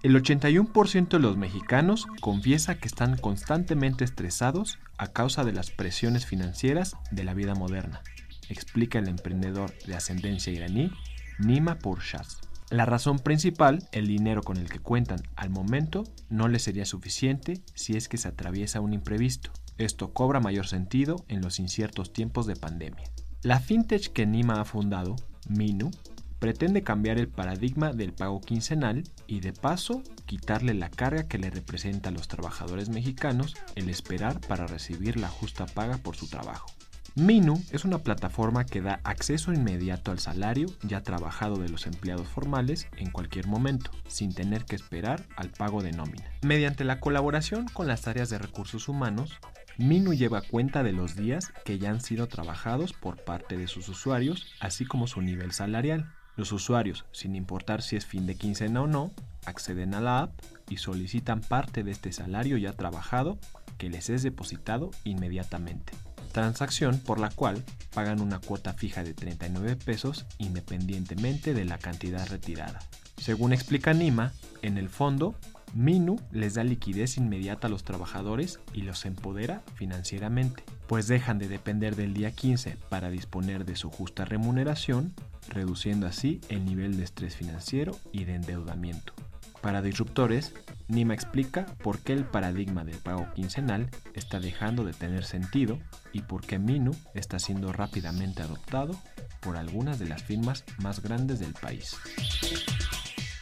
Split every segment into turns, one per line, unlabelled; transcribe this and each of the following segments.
El 81% de los mexicanos confiesa que están constantemente estresados a causa de las presiones financieras de la vida moderna, explica el emprendedor de ascendencia iraní Nima Purshas. La razón principal, el dinero con el que cuentan al momento, no les sería suficiente si es que se atraviesa un imprevisto. Esto cobra mayor sentido en los inciertos tiempos de pandemia. La fintech que Nima ha fundado, Minu, pretende cambiar el paradigma del pago quincenal y de paso quitarle la carga que le representa a los trabajadores mexicanos el esperar para recibir la justa paga por su trabajo. Minu es una plataforma que da acceso inmediato al salario ya trabajado de los empleados formales en cualquier momento, sin tener que esperar al pago de nómina. Mediante la colaboración con las áreas de recursos humanos, Minu lleva cuenta de los días que ya han sido trabajados por parte de sus usuarios, así como su nivel salarial. Los usuarios, sin importar si es fin de quincena o no, acceden a la app y solicitan parte de este salario ya trabajado que les es depositado inmediatamente transacción por la cual pagan una cuota fija de 39 pesos independientemente de la cantidad retirada. Según explica Nima, en el fondo, Minu les da liquidez inmediata a los trabajadores y los empodera financieramente, pues dejan de depender del día 15 para disponer de su justa remuneración, reduciendo así el nivel de estrés financiero y de endeudamiento. Para disruptores, Nima explica por qué el paradigma del pago quincenal está dejando de tener sentido y por qué Minu está siendo rápidamente adoptado por algunas de las firmas más grandes del país.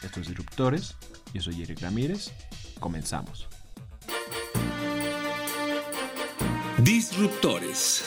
Estos disruptores, yo soy Eric Ramírez, comenzamos.
Disruptores.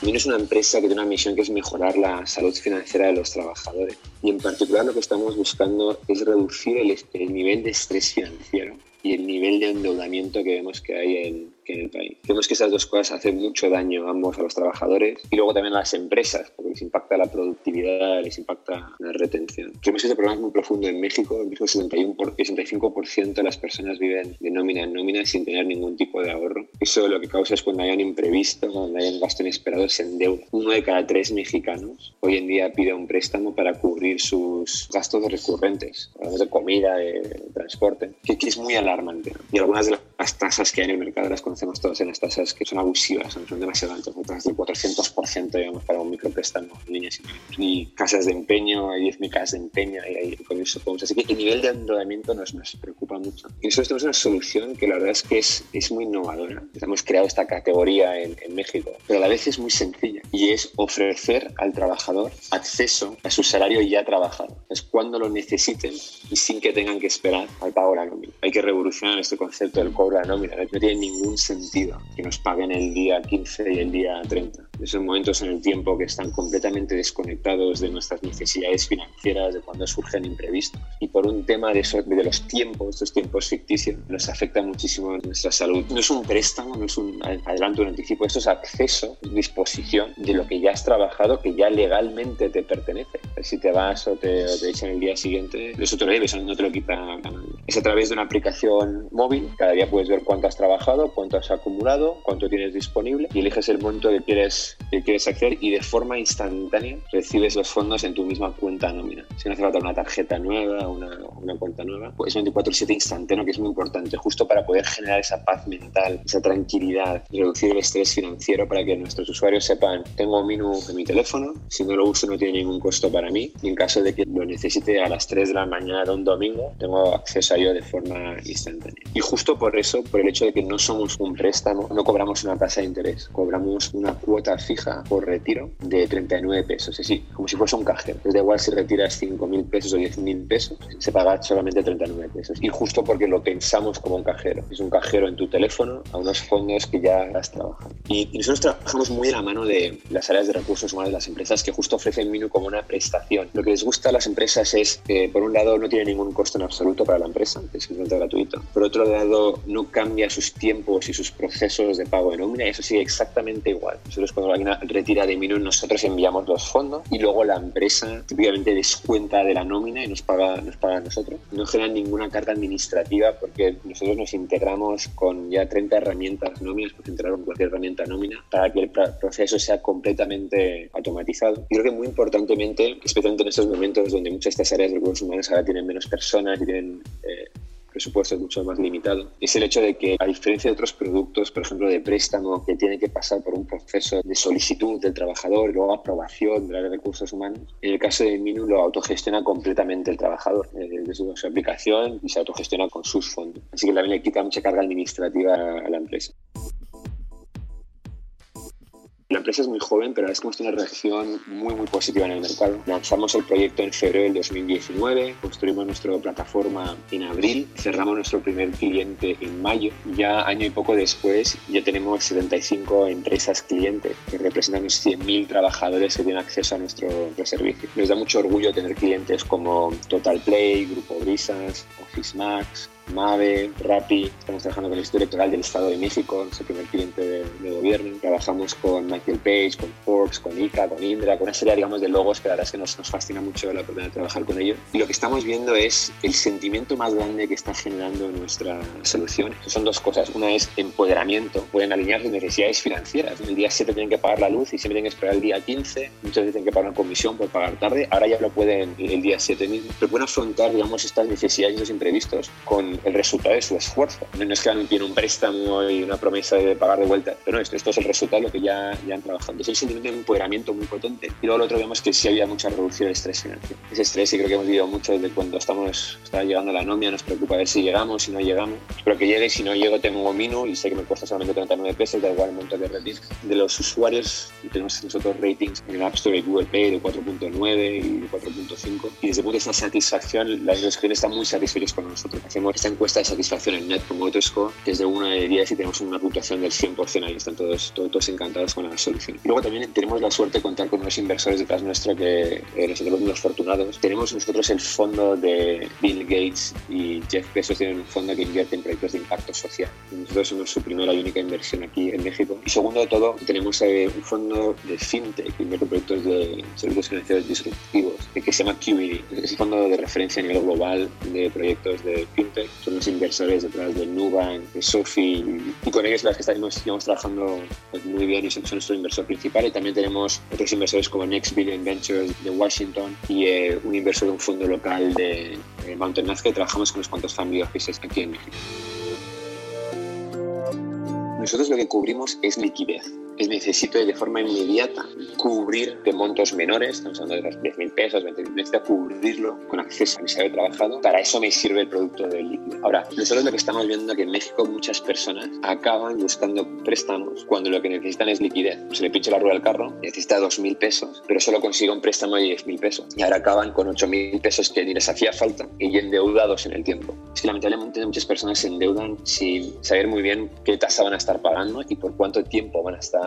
Minu es una empresa que tiene una misión que es mejorar la salud financiera de los trabajadores. Y en particular lo que estamos buscando es reducir el, el nivel de estrés financiero y el nivel de endeudamiento que vemos que hay en, que en el país. Vemos que esas dos cosas hacen mucho daño ambos a los trabajadores y luego también a las empresas, porque les impacta la productividad, les impacta la retención. Creemos que este problema es muy profundo en México. En México, el 65% de las personas viven de nómina en nómina sin tener ningún tipo de ahorro. Eso lo que causa es cuando hay un imprevisto, cuando hay un gasto inesperado, se endeuda. Uno de cada tres mexicanos hoy en día pide un préstamo para cubrir sus gastos recurrentes, de comida, de transporte, que, es muy alarmante. Y algunas de las tasas que hay en el mercado las conocemos todos en las tasas que son abusivas, son demasiado altas, tasas del 400% digamos, para un micropréstamo en líneas y casas de empeño, hay 10.000 casas de empeño, y, eso podemos. Así que el nivel de endeudamiento nos, nos preocupa mucho. Y nosotros tenemos una solución que la verdad es que es, es muy innovadora. Hemos creado esta categoría en, en México, pero a la vez es muy sencilla y es ofrecer al trabajador acceso a su salario ya trabajado. Es cuando lo necesiten y sin que tengan que esperar al pago de la nómina. Hay que revolucionar este concepto del cobro de nómina. No tiene ningún sentido que nos paguen el día 15 y el día 30. Esos momentos en el tiempo que están completamente desconectados de nuestras necesidades financieras, de cuando surgen imprevistos. Y por un tema de, eso, de los tiempos, estos tiempos ficticios, nos afecta muchísimo nuestra salud. No es un préstamo, no es un adelanto, un anticipo, esto es acceso, disposición de lo que ya has trabajado, que ya legalmente te pertenece. Si te vas o te, te echan el día siguiente, eso te lo debes, no te lo quita. Es a través de una aplicación móvil, cada día puedes ver cuánto has trabajado, cuánto has acumulado, cuánto tienes disponible y eliges el monto que quieres, que quieres acceder y de forma instantánea recibes los fondos en tu misma cuenta nómina. Si no hace falta una tarjeta nueva, una, una cuenta nueva, pues es 24-7 instantáneo, que es muy importante, justo para poder generar esa paz mental, esa tranquilidad, reducir el estrés financiero para que nuestros usuarios sepan, tengo un en mi teléfono, si no lo uso no tiene ningún costo para mí y en caso de que lo necesite a las 3 de la mañana de un domingo, tengo acceso de forma instantánea. Y justo por eso, por el hecho de que no somos un préstamo, no cobramos una tasa de interés, cobramos una cuota fija por retiro de 39 pesos, es como si fuese un cajero. Es da igual si retiras 5.000 pesos o 10.000 pesos, se paga solamente 39 pesos. Y justo porque lo pensamos como un cajero. Es un cajero en tu teléfono a unos fondos que ya has trabajado. Y, nosotros trabajamos muy de la mano de las áreas de recursos humanos de las empresas que justo ofrecen Minu como una prestación. Lo que les gusta a las empresas es por un lado, no tiene ningún costo en absoluto para la empresa, es simplemente gratuito. Por otro lado, no cambia sus tiempos y sus procesos de pago de nómina, eso sigue exactamente igual. Nosotros cuando alguien retira de Minu, nosotros enviamos los fondos y luego la empresa típicamente descuenta de la nómina y nos paga, nos paga a nosotros. No genera ninguna carga administrativa porque nosotros nos integramos con ya 30 herramientas nóminas, pues integrar cualquier herramienta nómina para que el proceso sea completamente automatizado. Y creo que muy importantemente, especialmente en estos momentos donde muchas de estas áreas de recursos humanos ahora tienen menos personas y tienen eh, presupuesto es mucho más limitado, es el hecho de que, a diferencia de otros productos, por ejemplo, de préstamo, que tiene que pasar por un proceso de solicitud del trabajador y luego aprobación de de recursos humanos, en el caso de Minu lo autogestiona completamente el trabajador eh, desde su aplicación y se autogestiona con sus fondos. Así que también le quita mucha carga administrativa a la empresa. La empresa es muy joven, pero que hemos tenido una reacción muy, muy positiva en el mercado. Lanzamos el proyecto en febrero del 2019, construimos nuestra plataforma en abril, cerramos nuestro primer cliente en mayo. Ya año y poco después ya tenemos 75 empresas clientes que representan unos 100.000 trabajadores que tienen acceso a nuestro, nuestro servicio. Nos da mucho orgullo tener clientes como Total Play, Grupo Brisas, Office Max, Mave, Rappi, estamos trabajando con el Instituto Electoral del Estado de México, nuestro primer cliente de, gobierno. Trabajamos con Michael Page, con Forbes, con ICA, con Indra, con una serie de logos que la verdad es que nos, nos fascina mucho la oportunidad de trabajar con ellos. Y lo que estamos viendo es el sentimiento más grande que está generando nuestra solución. Son dos cosas. Una es empoderamiento. Pueden alinear sus necesidades financieras. El día 7 tienen que pagar la luz y siempre tienen que esperar el día 15. Muchas veces tienen que pagar una comisión por pagar tarde. Ahora ya lo pueden el día 7 mismo. Pero pueden afrontar digamos, estas necesidades y estos imprevistos con el resultado de su esfuerzo. No es que tiene un préstamo y una promesa de pagar de vuelta, pero no, esto, esto es el resultado de lo que ya, ya han trabajado. Hay sentimiento de empoderamiento muy potente. Y luego lo otro vemos que sí había mucha reducción de estrés financiero. Ese estrés, y creo que hemos vivido mucho desde cuando estamos, está llegando la nómina, nos preocupa ver si llegamos, si no llegamos. Espero que llegue, si no llego tengo Minu y sé que me cuesta solamente 39 pesos, da igual el monto de retiro. De los usuarios, tenemos nosotros ratings en App Store y Google Pay de 4.9 y de 4.5. Y desde el punto de vista de satisfacción, los clientes están muy satisfechos con nosotros. Hacemos esta encuesta de satisfacción en Net Promoter Score, que es de 1 de 10 y tenemos una puntuación del 100%, ahí están todos, todos, encantados con la solución. Luego también tenemos la suerte de contar con unos inversores detrás nuestro que eh, nosotros los fortunados. Tenemos nosotros el fondo de Bill Gates y Jeff Bezos tienen un fondo que invierte en proyectos de impacto social. Nosotros somos su primera y única inversión aquí en México. Y segundo de todo, tenemos eh, un fondo de fintech que invierte en proyectos de servicios financieros disruptivos que se llama QED. Es el fondo de referencia a nivel global de proyectos de fintech. Son los inversores detrás de Nubank, de Sofi, y con ellos las que estamos, trabajando pues, muy bien y son, nuestro inversor principal. Y también tenemos otros inversores como Next Billion Ventures de Washington y eh, un inversor de un fondo local de, Mountain Earth que trabajamos con unos cuantos family offices aquí en México. Nosotros lo que cubrimos es liquidez necesito de forma inmediata cubrir de montos menores, estamos hablando de los 10.000 pesos, 20.000, necesito cubrirlo con acceso a mi salario trabajado. Para eso me sirve el producto del líquido. Ahora, nosotros lo que estamos viendo es que en México muchas personas acaban buscando préstamos cuando lo que necesitan es liquidez. Se le pincha la rueda al carro, necesita 2.000 pesos, pero solo consigue un préstamo de 10.000 pesos. Y ahora acaban con 8.000 pesos que ni les hacía falta y endeudados en el tiempo. Es que lamentablemente muchas personas se endeudan sin saber muy bien qué tasa van a estar pagando y por cuánto tiempo van a estar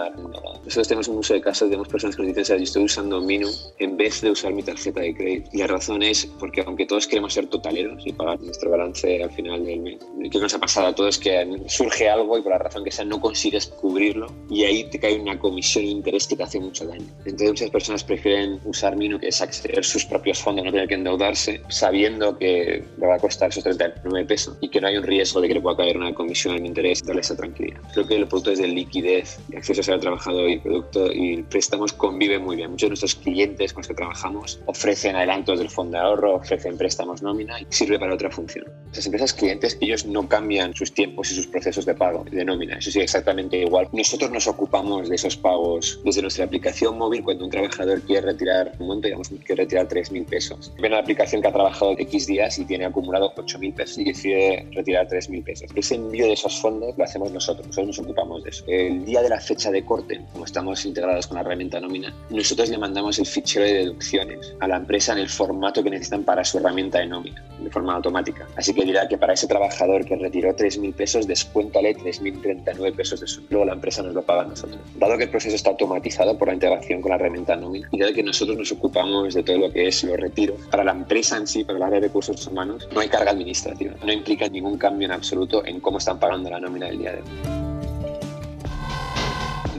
nosotros tenemos un uso de casos, tenemos personas que nos dicen, yo estoy usando Minu en vez de usar mi tarjeta de crédito. Y la razón es porque aunque todos queremos ser totaleros y pagar nuestro balance al final del mes, ¿qué nos ha pasado a todos? Que surge algo y por la razón que sea no consigues cubrirlo y ahí te cae una comisión de interés que te hace mucho daño. Entonces muchas personas prefieren usar Minu, que es acceder sus propios fondos, no tener que endeudarse, sabiendo que le va a costar esos 39 pesos y que no hay un riesgo de que le pueda caer una comisión de interés, darle esa tranquilidad. Creo que el producto es de liquidez, de acceso salud trabajador y producto y préstamos conviven muy bien. Muchos de nuestros clientes con los que trabajamos ofrecen adelantos del fondo de ahorro, ofrecen préstamos nómina y sirve para otra función. Esas empresas clientes, ellos no cambian sus tiempos y sus procesos de pago de nómina. Eso sí, exactamente igual. Nosotros nos ocupamos de esos pagos desde nuestra aplicación móvil cuando un trabajador quiere retirar un monto, digamos, quiere retirar 3.000 pesos. Ven a la aplicación que ha trabajado X días y tiene acumulado 8.000 pesos y decide retirar 3.000 pesos. Ese envío de esos fondos lo hacemos nosotros, nosotros nos ocupamos de eso. El día de la fecha de corte, como estamos integrados con la herramienta nómina, nosotros le mandamos el fichero de deducciones a la empresa en el formato que necesitan para su herramienta de nómina, de forma automática. Así que dirá que para ese trabajador que retiró 3.000 pesos, descuéntale 3.039 pesos de su. Luego la empresa nos lo paga a nosotros. Dado que el proceso está automatizado por la integración con la herramienta nómina y dado que nosotros nos ocupamos de todo lo que es los retiros, para la empresa en sí, para el área de recursos humanos, no hay carga administrativa. No implica ningún cambio en absoluto en cómo están pagando la nómina del día de hoy.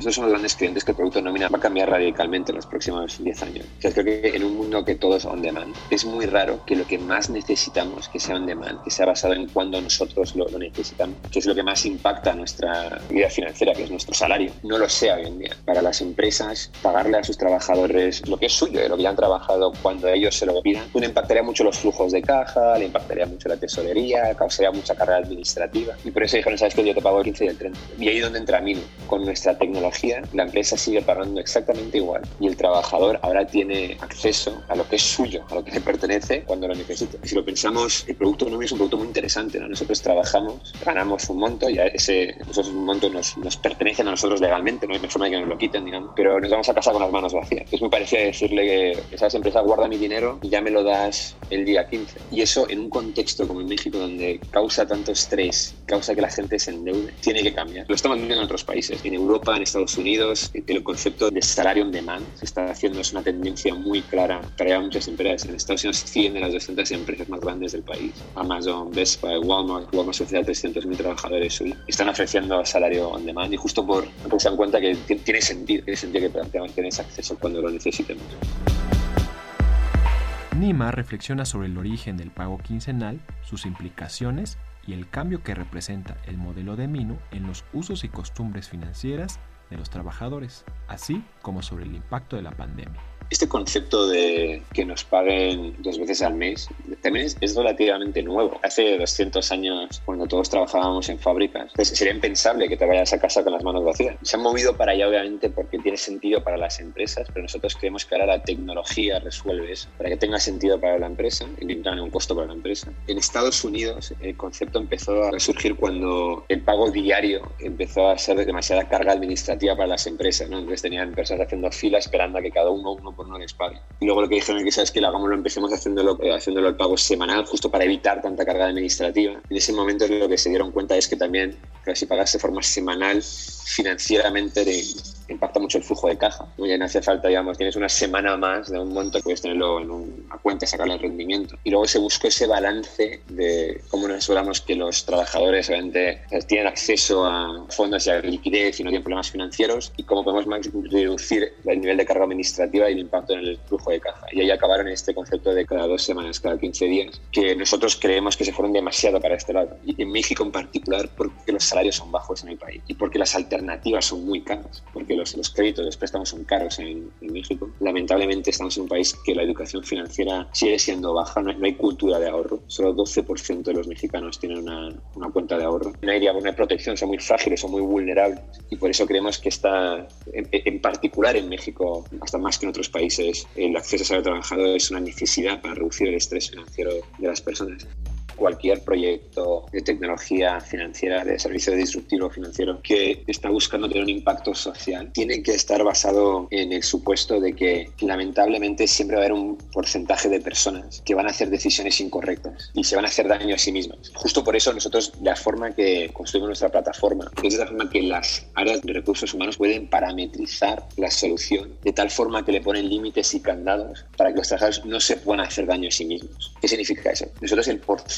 Nosotros somos grandes clientes que el producto nómina va a cambiar radicalmente en los próximos 10 años. O sea, creo que en un mundo que todo es on demand, es muy raro que lo que más necesitamos que sea on demand, que sea basado en cuando nosotros lo, necesitamos, que es lo que más impacta nuestra vida financiera, que es nuestro salario, no lo sea hoy en día. Para las empresas, pagarle a sus trabajadores lo que es suyo, lo que ya han trabajado cuando ellos se lo pidan, le impactaría mucho los flujos de caja, le impactaría mucho la tesorería, causaría mucha carga administrativa. Y por eso dijeron, ¿sabes que Yo te pago el 15 y el 30. Y ahí es donde entra Minu, con nuestra tecnología la empresa sigue pagando exactamente igual y el trabajador ahora tiene acceso a lo que es suyo, a lo que le pertenece cuando lo necesita. Si lo pensamos, el producto nómina es un producto muy interesante. Nosotros trabajamos, ganamos un monto y ese, esos montos nos, nos, pertenecen a nosotros legalmente, no hay forma de que nos lo quiten, digamos, pero nos vamos a casa con las manos vacías. Es muy parecido decirle que esa empresa guarda mi dinero y ya me lo das el día 15. Y eso en un contexto como en México donde causa tanto estrés, causa que la gente se endeude, tiene que cambiar. Lo estamos viendo en otros países, en Europa, en Estados Unidos, el concepto de salario on demand se está haciendo, es una tendencia muy clara para muchas empresas. En Estados Unidos 100 de las 200 empresas más grandes del país, Amazon, Buy, Walmart, Walmart a 300.000 trabajadores hoy, están ofreciendo salario on demand y justo por, porque se dan cuenta que tiene sentido, tiene sentido que prácticamente tenés acceso cuando lo necesitemos.
Nima reflexiona sobre el origen del pago quincenal, sus implicaciones y el cambio que representa el modelo de Minu en los usos y costumbres financieras de los trabajadores, así como sobre el impacto de la pandemia.
Este concepto de que nos paguen dos veces al mes también es, relativamente nuevo. Hace 200 años, cuando todos trabajábamos en fábricas, pues sería impensable que te vayas a casa con las manos vacías. Se han movido para allá, obviamente, porque tiene sentido para las empresas, pero nosotros creemos que ahora la tecnología resuelve eso, para que tenga sentido para la empresa y no tenga un costo para la empresa. En Estados Unidos, el concepto empezó a resurgir cuando el pago diario empezó a ser demasiada carga administrativa para las empresas. ¿no? Entonces tenían personas haciendo fila esperando a que cada uno, uno por no. Y luego lo que dijeron es que, ¿sabes que Lo hagámoslo, empecemos haciéndolo, eh, haciéndolo el pago semanal, justo para evitar tanta carga administrativa. En ese momento lo que se dieron cuenta es que también, que si pagas de forma semanal, financieramente de, impacta mucho el flujo de caja. Ya no hace falta, digamos, tienes una semana más de un monto, puedes tenerlo en una cuenta sacarle el rendimiento. Y luego se buscó ese balance de cómo nos aseguramos que los trabajadores obviamente tienen acceso a fondos y a liquidez y no tienen problemas financieros y cómo podemos reducir el nivel de carga administrativa y el impacto en el flujo de caja. Y ahí acabaron este concepto de cada dos semanas, cada 15 días, que nosotros creemos que se fueron demasiado para este lado. Y en México en particular porque los salarios son bajos en el país y porque las alternativas son muy caras, porque los, créditos, los préstamos son caros en, México. Lamentablemente estamos en un país que la educación financiera sigue siendo baja, no hay, cultura de ahorro. Solo 12% de los mexicanos tienen una, una cuenta de ahorro. No hay, digamos, no protección, son muy frágiles, son muy vulnerables. Y por eso creemos que está, en, particular en México, hasta más que en otros países, el acceso a salario trabajador es una necesidad para reducir el estrés financiero de las personas cualquier proyecto de tecnología financiera, de servicio disruptivo financiero que está buscando tener un impacto social, tiene que estar basado en el supuesto de que lamentablemente siempre va a haber un porcentaje de personas que van a hacer decisiones incorrectas y se van a hacer daño a sí mismas. Justo por eso nosotros la forma que construimos nuestra plataforma es la forma que las áreas de recursos humanos pueden parametrizar la solución de tal forma que le ponen límites y candados para que los trabajadores no se puedan hacer daño a sí mismos. ¿Qué significa eso? Nosotros el porcentaje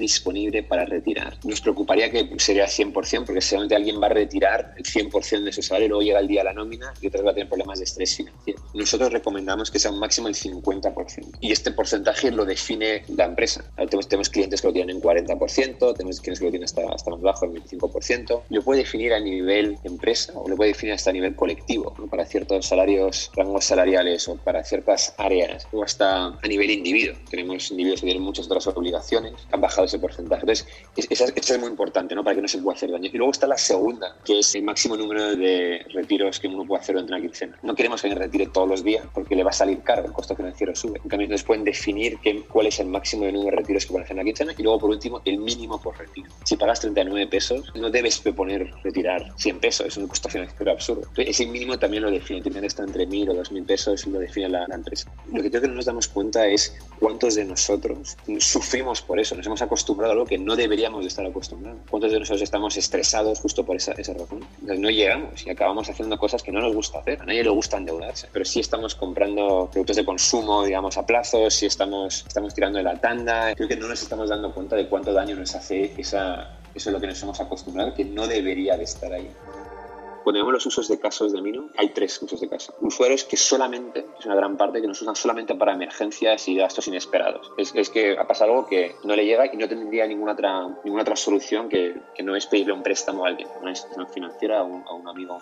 disponible para retirar. Nos preocuparía que sería 100%, porque seguramente alguien va a retirar el 100% de su salario luego llega el día de la nómina y otros va a tener problemas de estrés financiero. Nosotros recomendamos que sea un máximo el 50%. Y este porcentaje lo define la empresa. Tenemos, tenemos clientes que lo tienen en 40%, tenemos clientes que lo tienen hasta, hasta más bajo, el 25%. Lo puede definir a nivel empresa o lo puede definir hasta a nivel colectivo, para ciertos salarios, rangos salariales o para ciertas áreas, o hasta a nivel individuo. Tenemos individuos que tienen muchas otras obligaciones, han bajado ese porcentaje. Entonces, eso es muy importante, ¿no? Para que no se pueda hacer daño. Y luego está la segunda, que es el máximo número de retiros que uno puede hacer durante una quincena. No queremos que alguien retire todos los días porque le va a salir caro, el costo financiero sube. En cambio, entonces pueden definir qué, cuál es el máximo de número de retiros que pueden hacer en la quincena y luego, por último, el mínimo por retiro. Si pagas 39 pesos, no debes proponer retirar 100 pesos, es un costo financiero absurdo. ese mínimo también lo define, tiene que estar entre 1.000 o 2.000 pesos y lo define la, la empresa. Lo que creo que no nos damos cuenta es cuántos de nosotros sufrimos por eso, nos hemos acostumbrado a algo que no deberíamos de estar acostumbrados. ¿Cuántos de nosotros estamos estresados justo por esa, esa razón? Entonces no llegamos y acabamos haciendo cosas que no nos gusta hacer. A nadie le gusta endeudarse, pero sí estamos comprando productos de consumo, digamos, a plazos, sí estamos, estamos tirando de la tanda. Creo que no nos estamos dando cuenta de cuánto daño nos hace esa, eso es lo que nos hemos acostumbrado, que no debería de estar ahí. Cuando vemos los usos de casos de Mino, hay tres usos de caso. Usuarios que solamente, es una gran parte, que nos usan solamente para emergencias y gastos inesperados. Es, es que ha pasado algo que no le llega y no tendría ninguna otra, ninguna otra solución que, que no es pedirle un préstamo a alguien, a una institución financiera, a un, a un amigo.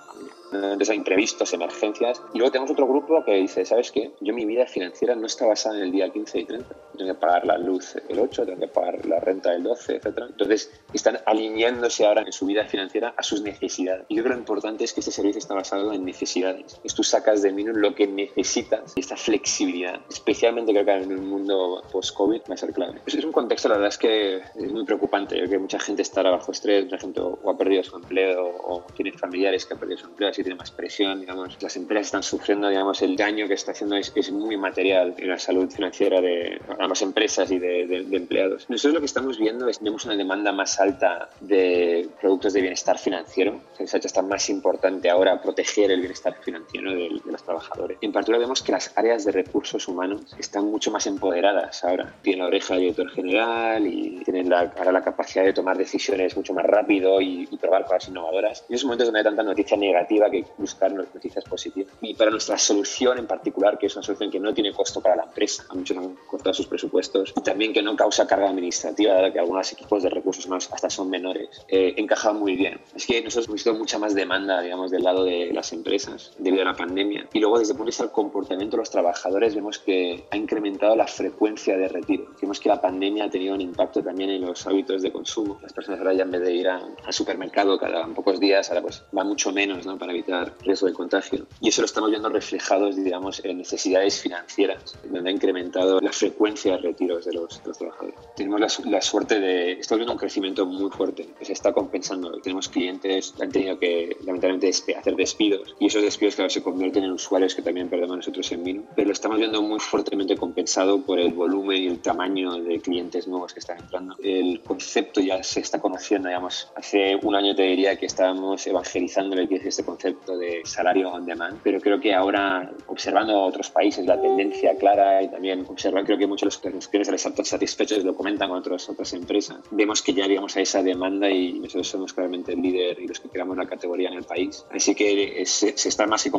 Entonces hay imprevistos, emergencias. Y luego tenemos otro grupo que dice, ¿sabes qué? Yo mi vida financiera no está basada en el día 15 y 30. Tengo que pagar la luz el 8, tengo que pagar la renta el 12, etc. Entonces están alineándose ahora en su vida financiera a sus necesidades. Y yo creo que lo importante es que este servicio está basado en necesidades. Es tú sacas de Minu lo que necesitas y esta flexibilidad, especialmente creo que en un mundo post-COVID va a ser clave. Es, es un contexto, la verdad es que es muy preocupante. Creo que mucha gente está bajo estrés, mucha gente o ha perdido su empleo o tiene familiares que han perdido su empleo, así tiene más presión, digamos. Las empresas están sufriendo, digamos, el daño que está haciendo es, es muy material en la salud financiera de ambas empresas y de, de, de empleados. Nosotros lo que estamos viendo es tenemos una demanda más alta de productos de bienestar financiero. Se ha hecho hasta más importante ahora proteger el bienestar financiero de, de, los trabajadores. En particular vemos que las áreas de recursos humanos están mucho más empoderadas ahora. Tienen la oreja del director general y tienen la, ahora la capacidad de tomar decisiones mucho más rápido y, y probar cosas innovadoras. En esos momentos donde hay tanta noticia negativa que buscar noticias positivas. Y para nuestra solución en particular, que es una solución que no tiene costo para la empresa, a muchos han cortado sus presupuestos, y también que no causa carga administrativa, dado que algunos equipos de recursos humanos hasta son menores, eh, encaja muy bien. Es que nosotros hemos visto mucha más demanda, digamos, del lado de las empresas debido a la pandemia. Y luego, desde el punto de vista del comportamiento de los trabajadores, vemos que ha incrementado la frecuencia de retiro. Vemos que la pandemia ha tenido un impacto también en los hábitos de consumo. Las personas ahora ya en vez de ir al supermercado cada pocos días, ahora pues va mucho menos, ¿no? Para evitar riesgo de contagio. Y eso lo estamos viendo reflejados, digamos, en necesidades financieras, donde ha incrementado la frecuencia de retiros de los, de los trabajadores. Tenemos la, la, suerte de, estamos viendo un crecimiento muy fuerte, se está compensando. Tenemos clientes que han tenido que, lamentablemente, hacer despidos, y esos despidos, claro, se convierten en usuarios que también perdemos nosotros en Mino, pero lo estamos viendo muy fuertemente compensado por el volumen y el tamaño de clientes nuevos que están entrando. El concepto ya se está conociendo, digamos, hace un año te diría que estábamos evangelizando este concepto de salario on demand, pero creo que ahora, observando otros países, la tendencia clara y también observar, creo que muchos de los clientes les están satisfechos lo comentan con otras otras empresas, vemos que ya digamos a esa demanda y nosotros somos claramente el líder y los que creamos la categoría en el país. Así que se, se está más que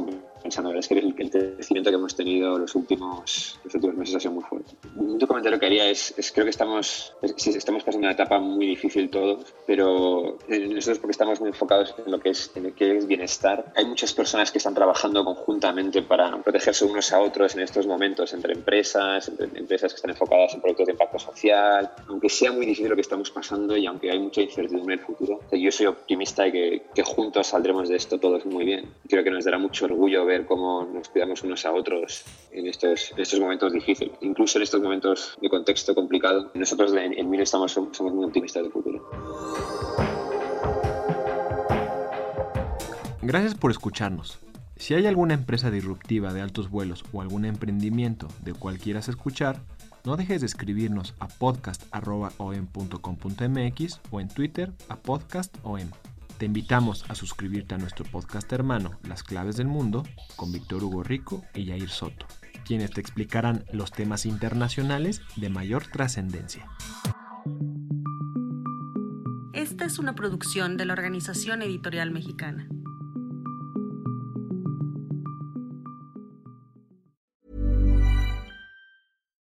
compensando. Es que el, el, crecimiento que hemos tenido los últimos, los últimos meses ha sido muy fuerte. Un comentario que haría es, es creo que estamos, es, estamos pasando una etapa muy difícil todos, pero nosotros porque estamos muy enfocados en lo que es, en lo que es bienestar. Hay muchas personas que están trabajando conjuntamente para protegerse unos a otros en estos momentos entre empresas, entre empresas que están enfocadas en productos de impacto social. Aunque sea muy difícil lo que estamos pasando y aunque hay mucha incertidumbre en el futuro, yo soy optimista de que, que juntos saldremos de esto todos muy bien. Creo que nos dará mucho orgullo ver cómo nos cuidamos unos a otros en estos, estos momentos difíciles. Incluso en estos momentos de contexto complicado, nosotros en, en estamos, somos muy optimistas del futuro.
Gracias por escucharnos. Si hay alguna empresa disruptiva de altos vuelos o algún emprendimiento de cual quieras escuchar, no dejes de escribirnos a podcast.om.com.mx o en Twitter a podcastom. Te invitamos a suscribirte a nuestro podcast hermano Las Claves del Mundo con Víctor Hugo Rico y Jair Soto. quienes te explicarán los temas internacionales de mayor trascendencia.
Esta es una producción de la Organización Editorial Mexicana.